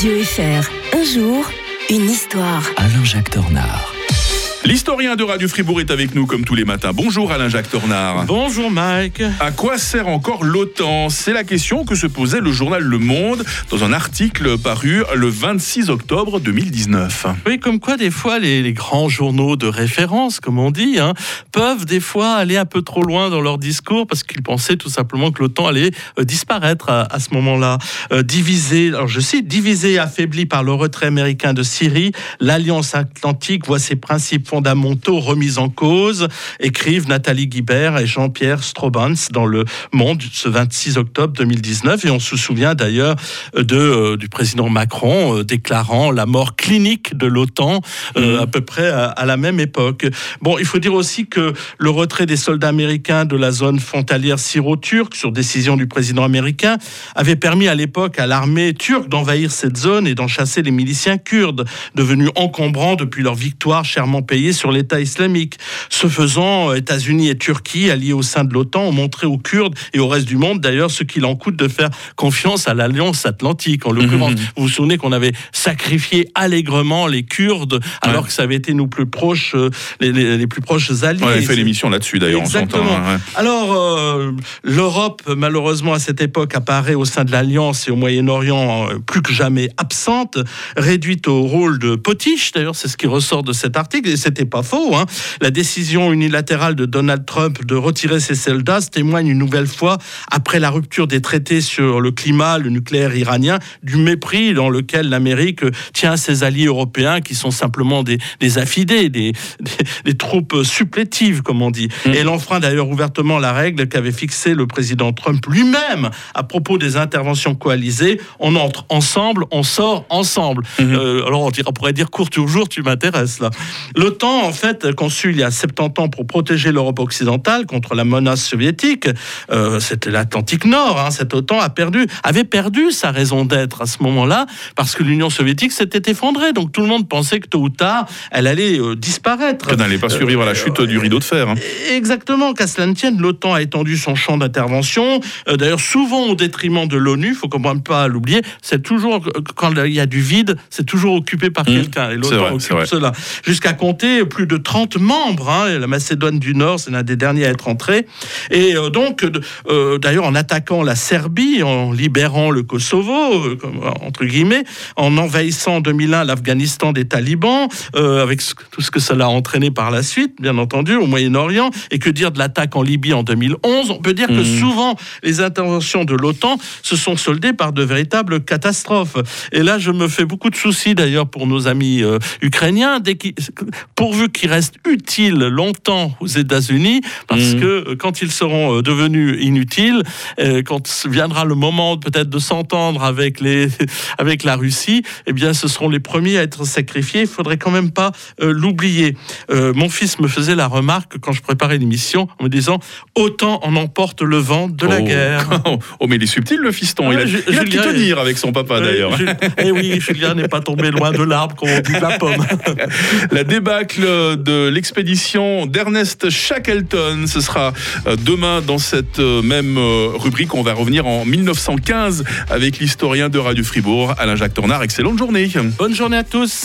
Radio FR. Un jour, une histoire. Alain-Jacques Dornard. L'historien de Radio Fribourg est avec nous comme tous les matins. Bonjour Alain-Jacques Tornard. Bonjour Mike. À quoi sert encore l'OTAN? C'est la question que se posait le journal Le Monde dans un article paru le 26 octobre 2019. Oui, comme quoi des fois les, grands journaux de référence, comme on dit, hein, peuvent des fois aller un peu trop loin dans leur discours parce qu'ils pensaient tout simplement que l'OTAN allait euh, disparaître à, ce moment-là. Euh, divisé, alors je cite, divisé et affaibli par le retrait américain de Syrie, l'Alliance Atlantique voit ses principes fondamentaux remis en cause, écrivent Nathalie Guibert et Jean-Pierre Strobans dans Le Monde ce 26 octobre 2019. Et on se souvient d'ailleurs de, euh, du président Macron euh, déclarant la mort clinique de l'OTAN euh, mmh. à peu près à, la même époque. Bon, il faut dire aussi que le retrait des soldats américains de la zone frontalière syro-turque sur décision du président américain avait permis à l'époque à l'armée turque d'envahir cette zone et d'en chasser les miliciens kurdes, devenus encombrants depuis leur victoire chèrement payée sur l'État islamique. Ce faisant, États-Unis et Turquie, alliés au sein de l'OTAN, ont montré aux Kurdes et au reste du monde d'ailleurs ce qu'il en coûte de faire confiance à l'Alliance Atlantique. En l'occurrence, mmh. vous vous souvenez qu'on avait sacrifié allègrement les Kurdes alors que ça avait été nos plus proches, euh, les, plus proches alliés. On avait fait l'émission là-dessus d'ailleurs. Exactement. Hein, alors, euh, l'Europe, malheureusement, à cette époque, apparaît au sein de l'Alliance et au Moyen-Orient euh, plus que jamais absente, réduite au rôle de potiche. D'ailleurs, c'est ce qui ressort de cet article. Et c'était pas faux. Hein. La décision unilatérale de Donald Trump de retirer ses soldats témoigne une nouvelle fois, après la rupture des traités sur le climat, le nucléaire iranien, du mépris dans lequel l'Amérique tient ses alliés européens qui sont simplement des, des affidés, des, des, troupes supplétives, comme on dit. Mm. Et elle enfreint d'ailleurs ouvertement la règle qu'avait fixée le président Trump lui-même à propos des interventions coalisées. On entre ensemble, on sort ensemble. Mm-hmm. Euh, alors on, on, pourrait dire court toujours, tu m'intéresses là. Le en fait, conçu il y a 70 ans pour protéger l'Europe occidentale contre la menace soviétique, euh, c'était l'Atlantique Nord. Hein, cette OTAN a perdu, avait perdu sa raison d'être à ce moment-là, parce que l'Union soviétique s'était effondrée. Donc tout le monde pensait que tôt ou tard, elle allait euh, disparaître. Elle n'allait pas survivre à la chute du rideau de fer. Hein. Euh, exactement, qu'à cela ne tienne, l'OTAN a étendu son champ d'intervention, d'ailleurs souvent au détriment de l'ONU, il faut quand même pas l'oublier. C'est toujours, quand il y a du vide, c'est toujours occupé par mmh. quelqu'un. Et l'OTAN occupe cela. Jusqu'à compter plus de 30 membres. Hein, la Macédoine du Nord, c'est l'un des derniers à être entré. Et euh, donc, euh, d'ailleurs, en attaquant la Serbie, en libérant le Kosovo, euh, entre guillemets, en envahissant en 2001 l'Afghanistan des talibans, avec tout ce que cela a entraîné par la suite, bien entendu, au Moyen-Orient, et que dire de l'attaque en Libye en 2011, on peut dire que mmh. souvent, les interventions de l'OTAN se sont soldées par de véritables catastrophes. Et là, je me fais beaucoup de soucis, d'ailleurs, pour nos amis ukrainiens, dès pourvu qu'ils restent utiles longtemps aux États-Unis, parce mmh. que euh, quand ils seront euh, devenus inutiles, euh, quand viendra le moment peut-être de s'entendre avec, les, avec la Russie, eh bien, ce seront les premiers à être sacrifiés. Il faudrait quand même pas l'oublier. mon fils me faisait la remarque quand je préparais l'émission en me disant autant on emporte le vent de la oh. guerre. oh, mais il est subtil le fiston. il a, il a tenir avec son papa d'ailleurs. Eh oui, Julien n'est pas tombé loin de l'arbre, comme on dit de la pomme. la débâcle de l'expédition d'Ernest Shackleton. Ce sera euh, demain dans cette euh, même euh, rubrique. On va revenir en 1915 avec l'historien de Radio Fribourg, Alain-Jacques Tornard. Excellente journée. Bonne journée à tous.